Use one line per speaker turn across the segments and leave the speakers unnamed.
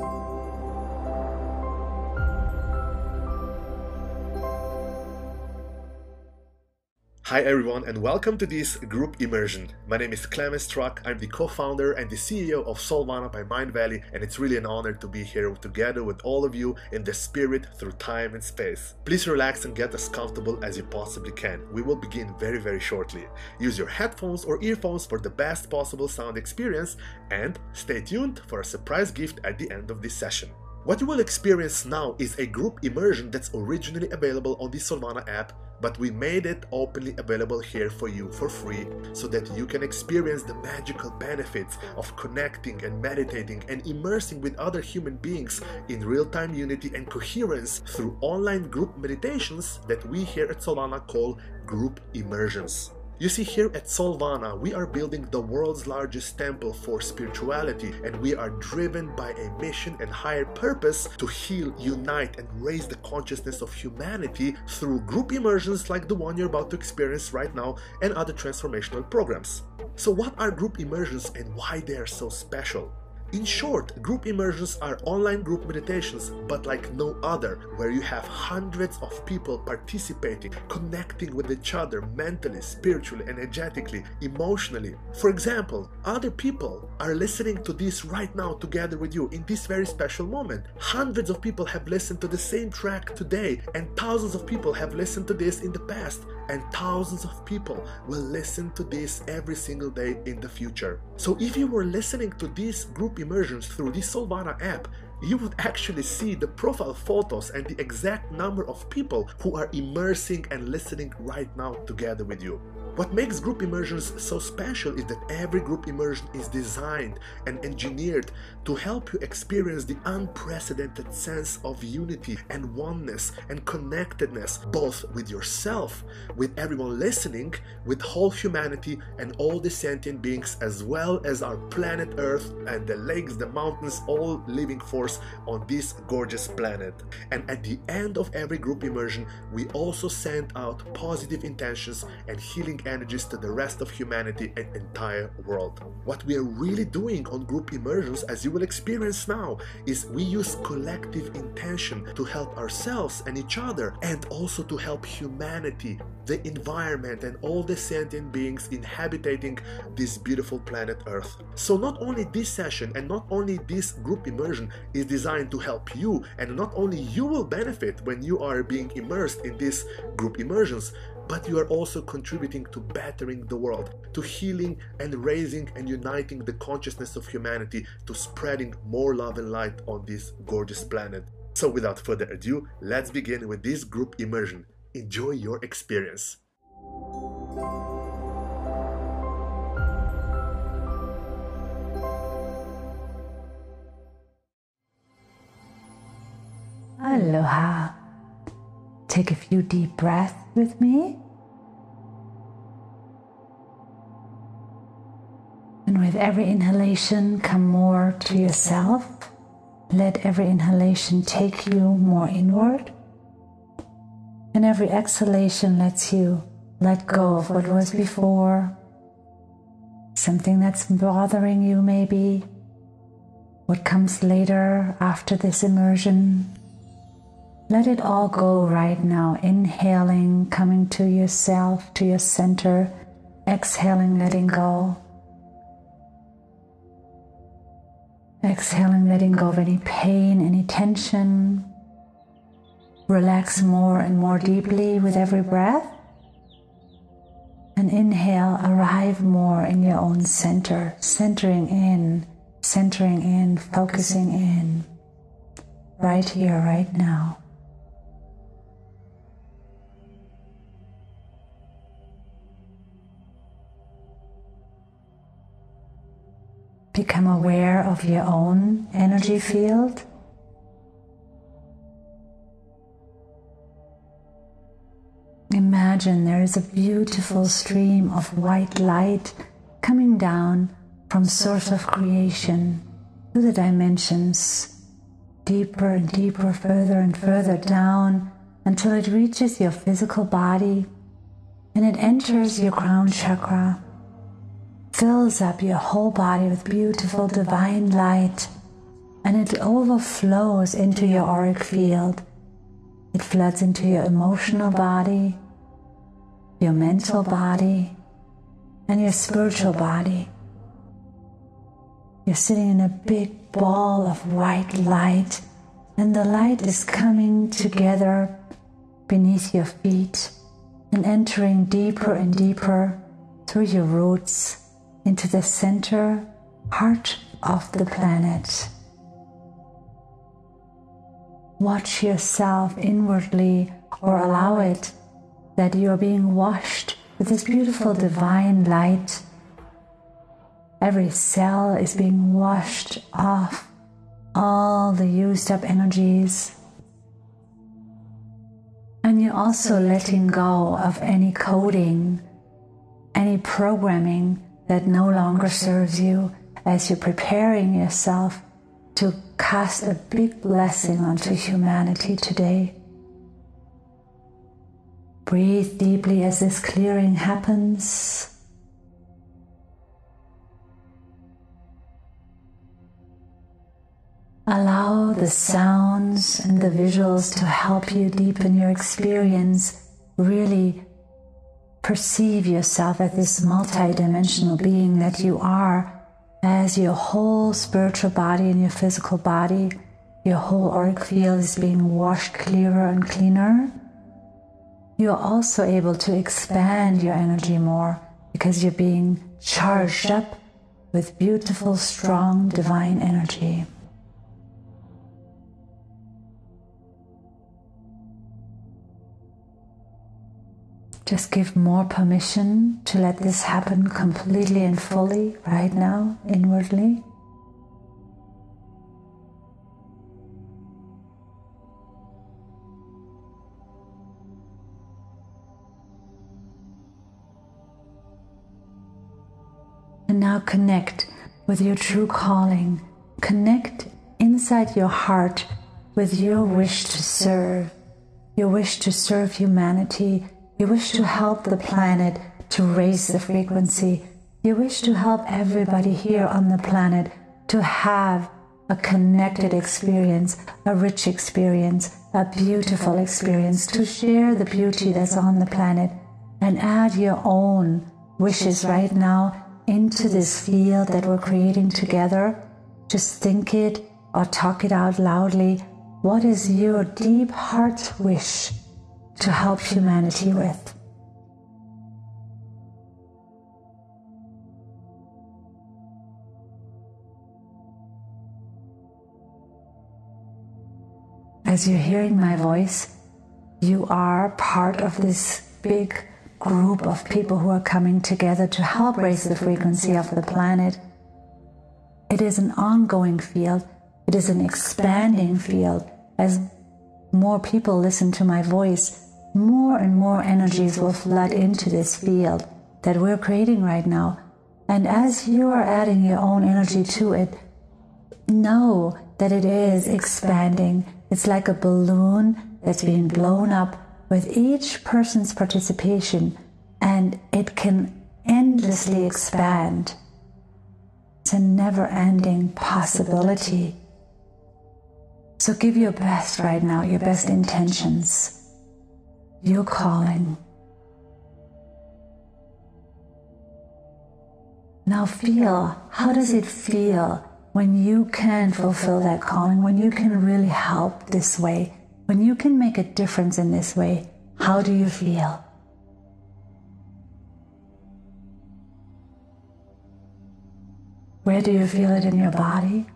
thank you Hi everyone and welcome to this group immersion. My name is Clemens Struck. I'm the co-founder and the CEO of Soulvana by Mindvalley and it's really an honor to be here together with all of you in the spirit through time and space. Please relax and get as comfortable as you possibly can. We will begin very very shortly. Use your headphones or earphones for the best possible sound experience and stay tuned for a surprise gift at the end of this session. What you will experience now is a group immersion that's originally available on the Soulvana app but we made it openly available here for you for free so that you can experience the magical benefits of connecting and meditating and immersing with other human beings in real-time unity and coherence through online group meditations that we here at Soulvana call group immersions. You see, here at Soulvana, we are building the world's largest temple for spirituality, and we are driven by a mission and higher purpose to heal, unite, and raise the consciousness of humanity through group immersions like the one you're about to experience right now and other transformational programs. So, what are group immersions and why they are so special? In short, group immersions are online group meditations, but like no other, where you have hundreds of people participating, connecting with each other mentally, spiritually, energetically, emotionally. For example, other people are listening to this right now together with you in this very special moment. Hundreds of people have listened to the same track today, and thousands of people have listened to this in the past and thousands of people will listen to this every single day in the future. So if you were listening to these group immersions through the Soulvana app, you would actually see the profile photos and the exact number of people who are immersing and listening right now together with you. What makes group immersions so special is that every group immersion is designed and engineered to help you experience the unprecedented sense of unity and oneness and connectedness, both with yourself, with everyone listening, with whole humanity and all the sentient beings, as well as our planet Earth and the lakes, the mountains, all living force on this gorgeous planet. And at the end of every group immersion, we also send out positive intentions and healing energies to the rest of humanity and entire world. What we are really doing on group immersions, as you will experience now, is we use collective intention to help ourselves and each other and also to help humanity, the environment, and all the sentient beings inhabiting this beautiful planet Earth. So, not only this session and not only this group immersion is designed to help you, and not only you will benefit when you are being immersed in these group immersions, but you are also contributing to bettering the world, to healing and raising and uniting the consciousness of humanity, to spreading more love and light on this gorgeous planet. So, without further ado, let's begin with this group immersion. Enjoy your experience.
Aloha. Take a few deep breaths with me. And with every inhalation, come more to yourself. Let every inhalation take you more inward. And every exhalation lets you let go of what was before, something that's bothering you, maybe, what comes later after this immersion. Let it all go right now. Inhaling, coming to yourself, to your center. Exhaling, letting go. Exhaling, letting go of any pain, any tension. Relax more and more deeply with every breath. And inhale, arrive more in your own center, centering in, centering in, focusing in, right here, right now. Become aware of your own energy field. Imagine there is a beautiful stream of white light coming down from source of creation to the dimensions, deeper and deeper, further and further down until it reaches your physical body and it enters your crown chakra fills up your whole body with beautiful divine light, and it overflows into your auric field. It floods into your emotional body, your mental body, and your spiritual body. You're sitting in a big ball of white light, and the light is coming together beneath your feet and entering deeper and deeper through your roots into the center heart of the planet. Watch yourself inwardly or allow it that you are being washed with this beautiful divine light. Every cell is being washed off all the used up energies. And you're also letting go of any coding, any programming that no longer serves you as you're preparing yourself to cast a big blessing onto humanity today. Breathe deeply as this clearing happens. Allow the sounds and the visuals to help you deepen your experience. Really perceive yourself as this multidimensional being that you are as your whole spiritual body and your physical body, your whole auric field is being washed clearer and cleaner, you're also able to expand your energy more because you're being charged up with beautiful, strong, divine energy. Just give more permission to let this happen completely and fully right now, inwardly. And now connect with your true calling. Connect inside your heart with your wish to serve, your wish to serve humanity you wish to help the planet to raise the frequency. You wish to help everybody here on the planet to have a connected experience, a rich experience, a beautiful experience, to share the beauty that's on the planet and add your own wishes right now into this field that we're creating together. Just think it or talk it out loudly. What is your deep heart wish? To help humanity with. As you're hearing my voice, you are part of this big group of people who are coming together to help raise the frequency of the planet. It is an ongoing field, it is an expanding field. As more people listen to my voice, more and more energies will flood into this field that we're creating right now. And as you are adding your own energy to it, know that it is expanding. It's like a balloon that's being blown up with each person's participation, and it can endlessly expand. It's a never ending possibility. So give your best right now, your best intentions your calling. Now feel how does it feel when you can fulfill that calling, when you can really help this way, when you can make a difference in this way? How do you feel? Where do you feel it in your body?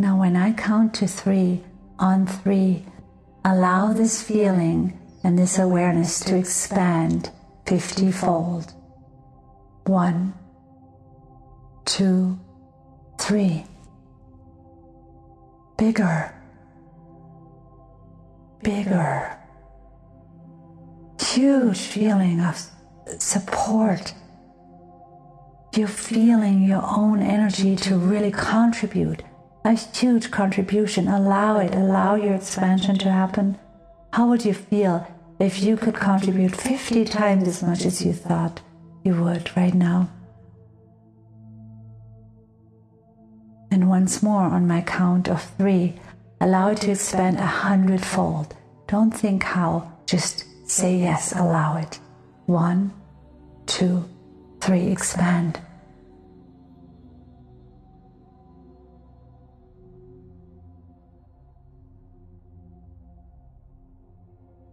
Now, when I count to three, on three, allow this feeling and this awareness to expand 50 fold. One, two, three. Bigger, bigger. Huge feeling of support. You're feeling your own energy to really contribute a huge contribution. Allow it, allow your expansion to happen. How would you feel if you could contribute 50 times as much as you thought? you would right now. And once more on my count of three, allow it to expand a hundredfold. Don't think how, just say yes, allow it. One, two, three, expand.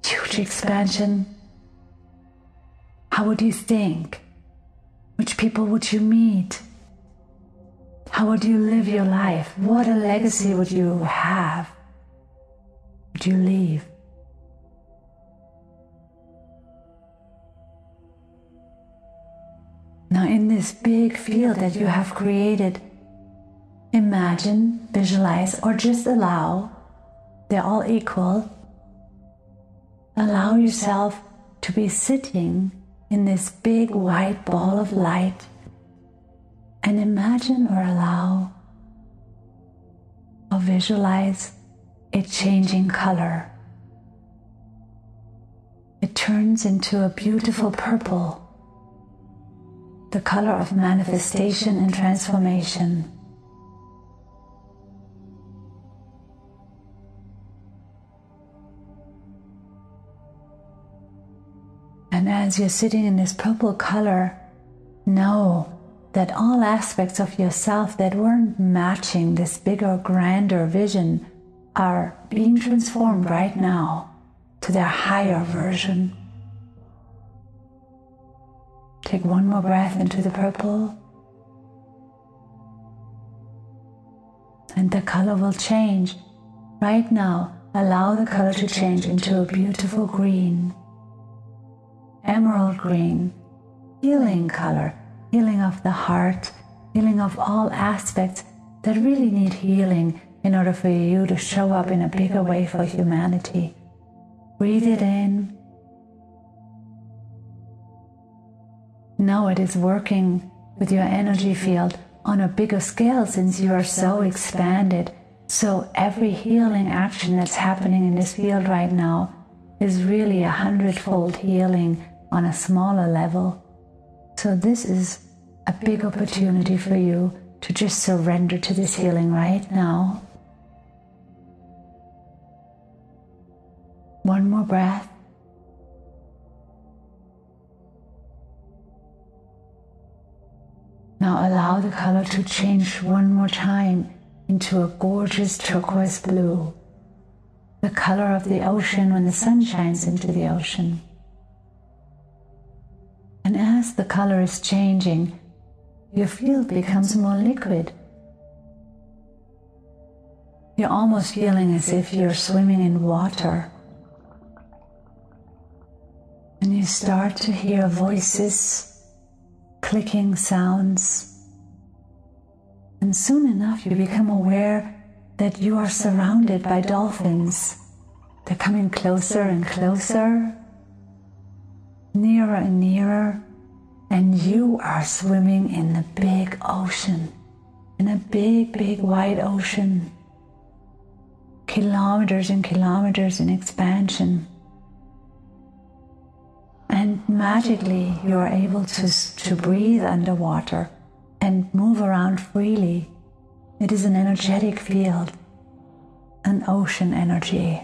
Huge expansion. How would you think? Which people would you meet? How would you live your life? What a legacy would you have? Would you leave? Now, in this big field that you have created, imagine, visualize, or just allow, they're all equal. Allow yourself to be sitting in this big white ball of light and imagine or allow or visualize it changing color. It turns into a beautiful purple, the color of manifestation and transformation. As you're sitting in this purple color, know that all aspects of yourself that weren't matching this bigger, grander vision are being transformed right now to their higher version. Take one more breath into the purple. And the color will change. Right now, allow the color to change into a beautiful green, emerald green, healing color healing of the heart, healing of all aspects that really need healing in order for you to show up in a bigger way for humanity. Breathe it in. Know it is working with your energy field on a bigger scale since you are so expanded. So every healing action that's happening in this field right now is really a hundredfold healing on a smaller level. So this is a big opportunity for you to just surrender to this healing right now. One more breath. Now allow the color to change one more time into a gorgeous turquoise blue, the color of the ocean when the sun shines into the ocean. And as the color is changing, your field becomes more liquid. You're almost feeling as if you're swimming in water. And you start to hear voices, clicking sounds. And soon enough, you become aware that you are surrounded by dolphins. They're coming closer and closer, nearer and nearer and you are swimming in the big ocean, in a big, big wide ocean, kilometers and kilometers in expansion. And magically, you are able to, to breathe underwater and move around freely. It is an energetic field, an ocean energy.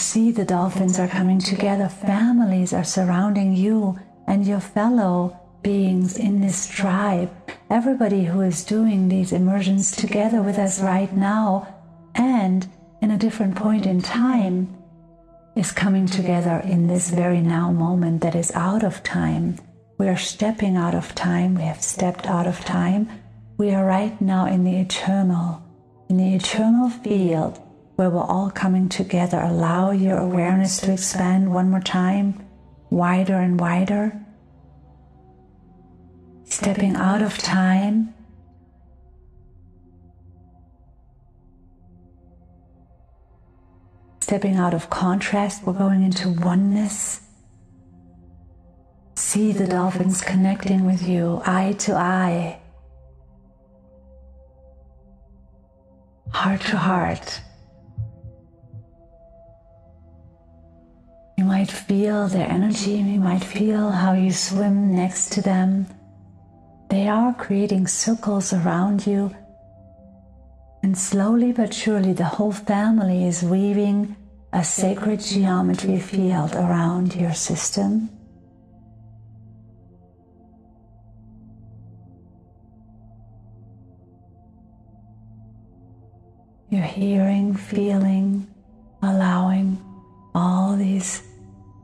See the dolphins are coming together, families are surrounding you and your fellow beings in this tribe. Everybody who is doing these immersions together with us right now and in a different point in time is coming together in this very now moment that is out of time. We are stepping out of time, we have stepped out of time. We are right now in the eternal, in the eternal field where we're all coming together. Allow your awareness to expand one more time, wider and wider. Stepping out of time. Stepping out of contrast, we're going into oneness. See the dolphins connecting with you, eye to eye, heart to heart. Might feel their energy, you might feel how you swim next to them. They are creating circles around you. And slowly but surely, the whole family is weaving a sacred geometry field around your system. You're hearing, feeling, allowing all these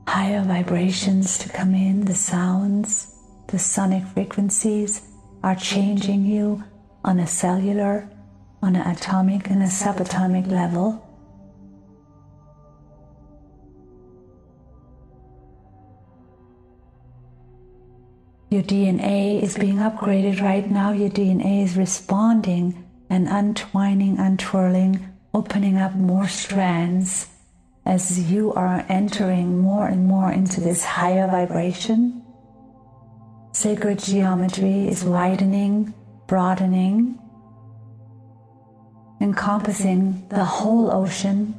higher vibrations to come in, the sounds, the sonic frequencies are changing you on a cellular, on an atomic, and a subatomic level. Your DNA is being upgraded right now. Your DNA is responding and untwining, untwirling, opening up more strands as you are entering more and more into this higher vibration. Sacred geometry is widening, broadening, encompassing the whole ocean.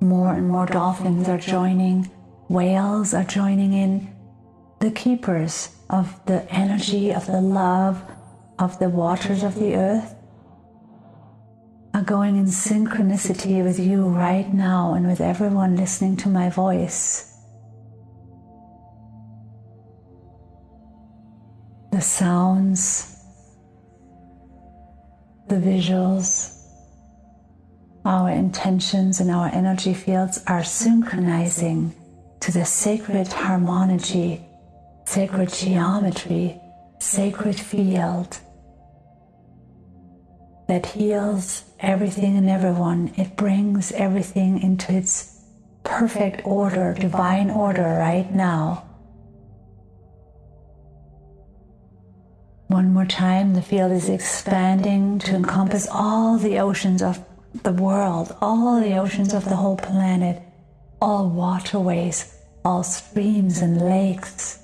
More and more dolphins are joining, whales are joining in, the keepers of the energy, of the love, of the waters of the earth are going in synchronicity with you right now and with everyone listening to my voice. The sounds, the visuals, our intentions and our energy fields are synchronizing to the sacred harmony, sacred geometry, sacred field that heals everything and everyone. It brings everything into its perfect order, divine order right now. One more time, the field is expanding to encompass all the oceans of the world, all the oceans of the whole planet, all waterways, all streams and lakes.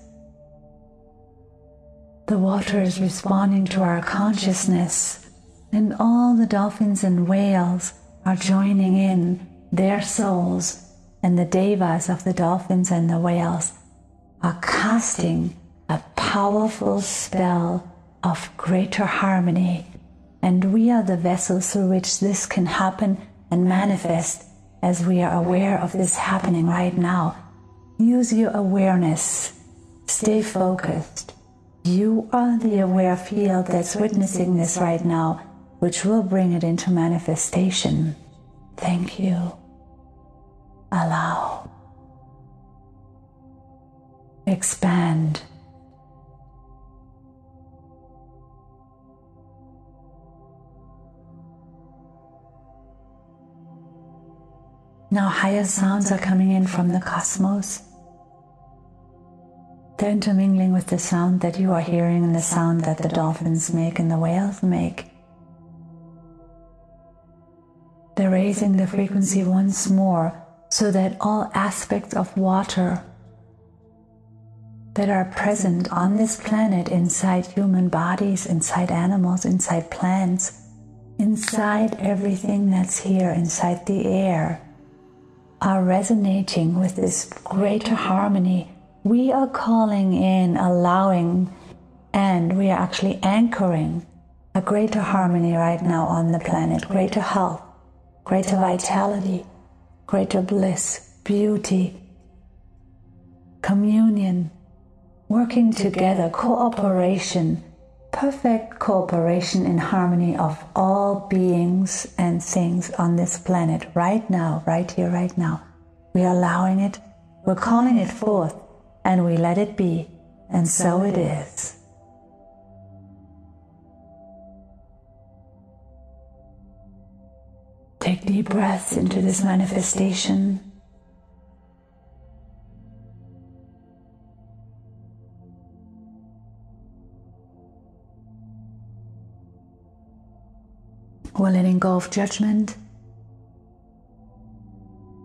The water is responding to our consciousness and all the dolphins and whales are joining in their souls, and the devas of the dolphins and the whales are casting a powerful spell of greater harmony. And we are the vessels through which this can happen and manifest as we are aware of this happening right now. Use your awareness, stay focused. You are the aware field that's witnessing this right now which will bring it into manifestation. Thank you. Allow. Expand. Now, higher sounds are coming in from the cosmos. They're intermingling with the sound that you are hearing and the sound that the dolphins make and the whales make. They're raising the frequency once more so that all aspects of water that are present on this planet inside human bodies, inside animals, inside plants, inside everything that's here, inside the air, are resonating with this greater harmony. We are calling in, allowing, and we are actually anchoring a greater harmony right now on the planet, greater health, greater vitality, greater bliss, beauty, communion, working together, cooperation, perfect cooperation in harmony of all beings and things on this planet right now, right here, right now. We're allowing it, we're calling it forth, and we let it be, and so it is. Deep breaths into this manifestation. Letting go of judgment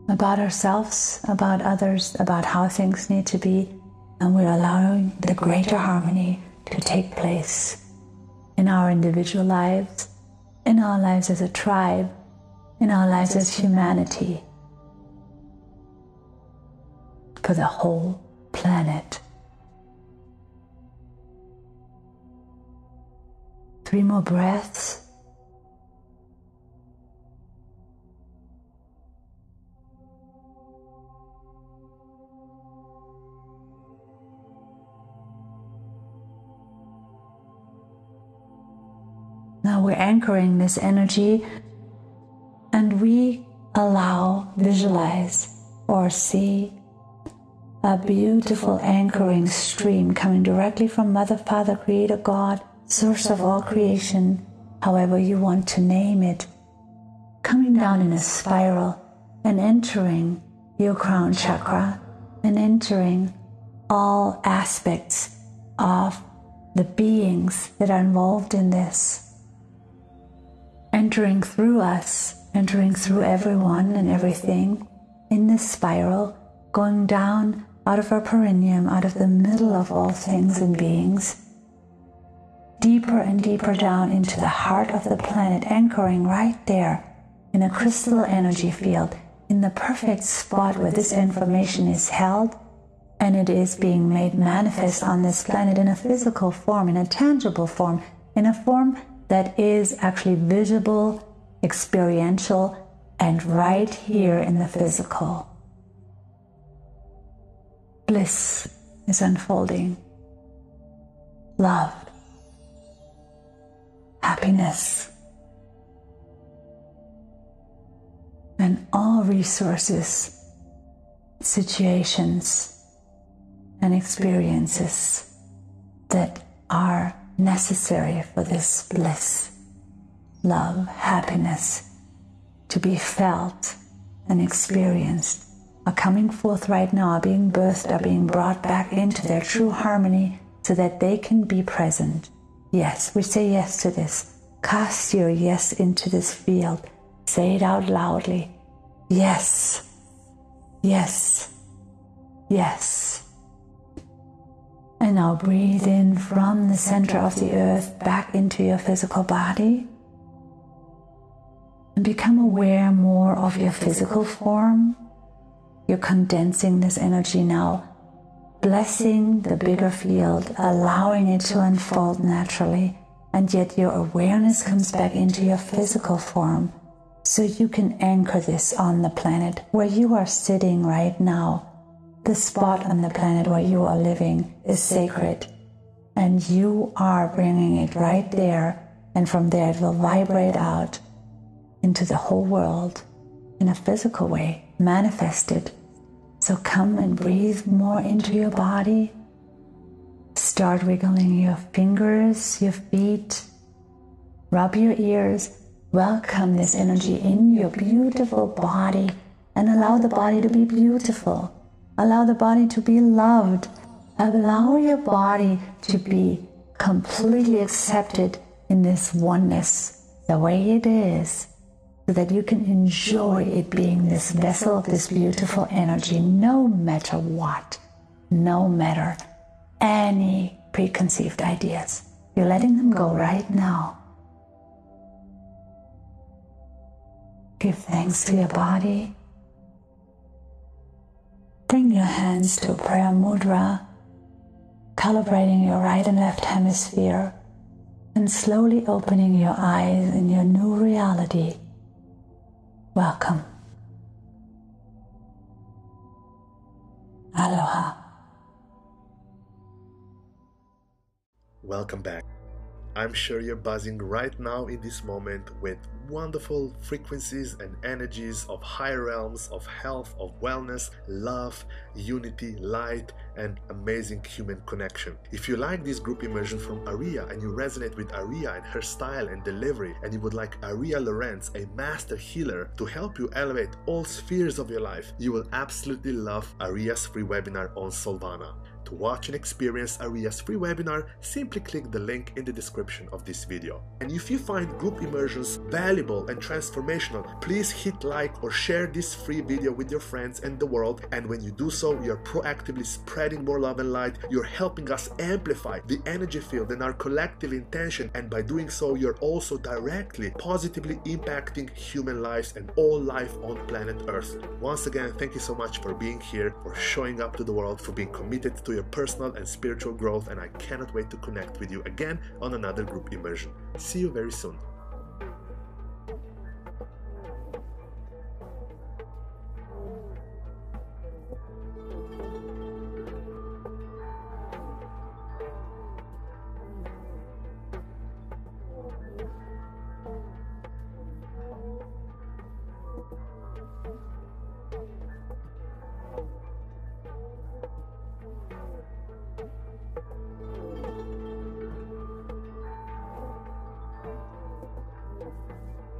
about ourselves, about others, about how things need to be, and we're allowing the greater harmony to take place in our individual lives, in our lives as a tribe, in our lives as humanity. for the whole planet. Three more breaths. Now we're anchoring this energy allow, visualize, or see a beautiful anchoring stream coming directly from Mother, Father, Creator, God, source of all creation, however you want to name it, coming down in a spiral and entering your crown chakra and entering all aspects of the beings that are involved in this entering through us, entering through everyone and everything in this spiral, going down out of our perineum, out of the middle of all things and beings, deeper and deeper down into the heart of the planet, anchoring right there in a crystal energy field, in the perfect spot where this information is held and it is being made manifest on this planet in a physical form, in a tangible form, in a form that is actually visible, experiential, and right here in the physical. Bliss is unfolding. Love. Happiness. And all resources, situations, and experiences that are necessary for this bliss, love, happiness to be felt and experienced are coming forth right now, are being birthed, are being brought back into their true harmony so that they can be present. Yes, we say yes to this. Cast your yes into this field. Say it out loudly. Yes, yes, yes. And now breathe in from the center of the earth back into your physical body. Become aware more of your physical form. You're condensing this energy now, blessing the bigger field, allowing it to unfold naturally. And yet your awareness comes back into your physical form. So you can anchor this on the planet where you are sitting right now. The spot on the planet where you are living is sacred, and you are bringing it right there, and from there it will vibrate out into the whole world in a physical way, manifested. So come and breathe more into your body. Start wiggling your fingers, your feet, rub your ears, welcome this energy in your beautiful body, and allow the body to be beautiful Allow the body to be loved. Allow your body to be completely accepted in this oneness, the way it is, so that you can enjoy it being this vessel of this beautiful energy no matter what, no matter any preconceived ideas. You're letting them go right now. Give thanks to your body. Bring your hands to prayer mudra, calibrating your right and left hemisphere, and slowly opening your eyes in your new reality. Welcome. Aloha.
Welcome back. I'm sure you're buzzing right now in this moment with wonderful frequencies and energies of higher realms of health, of wellness, love, unity, light, and amazing human connection. If you like this group immersion from Ariya and you resonate with Ariya and her style and delivery, and you would like Ariya Lorenz, a master healer, to help you elevate all spheres of your life, you will absolutely love Ariya's free webinar on Soulvana. To watch and experience Ariya's free webinar, simply click the link in the description of this video. And if you find group immersions valuable and transformational, please hit like or share this free video with your friends and the world. And when you do so, you're proactively spreading more love and light. You're helping us amplify the energy field and our collective intention. And by doing so, you're also directly, positively impacting human lives and all life on planet Earth. Once again, thank you so much for being here, for showing up to the world, for being committed to your personal and spiritual growth. And I cannot wait to connect with you again on another group immersion. See you very soon.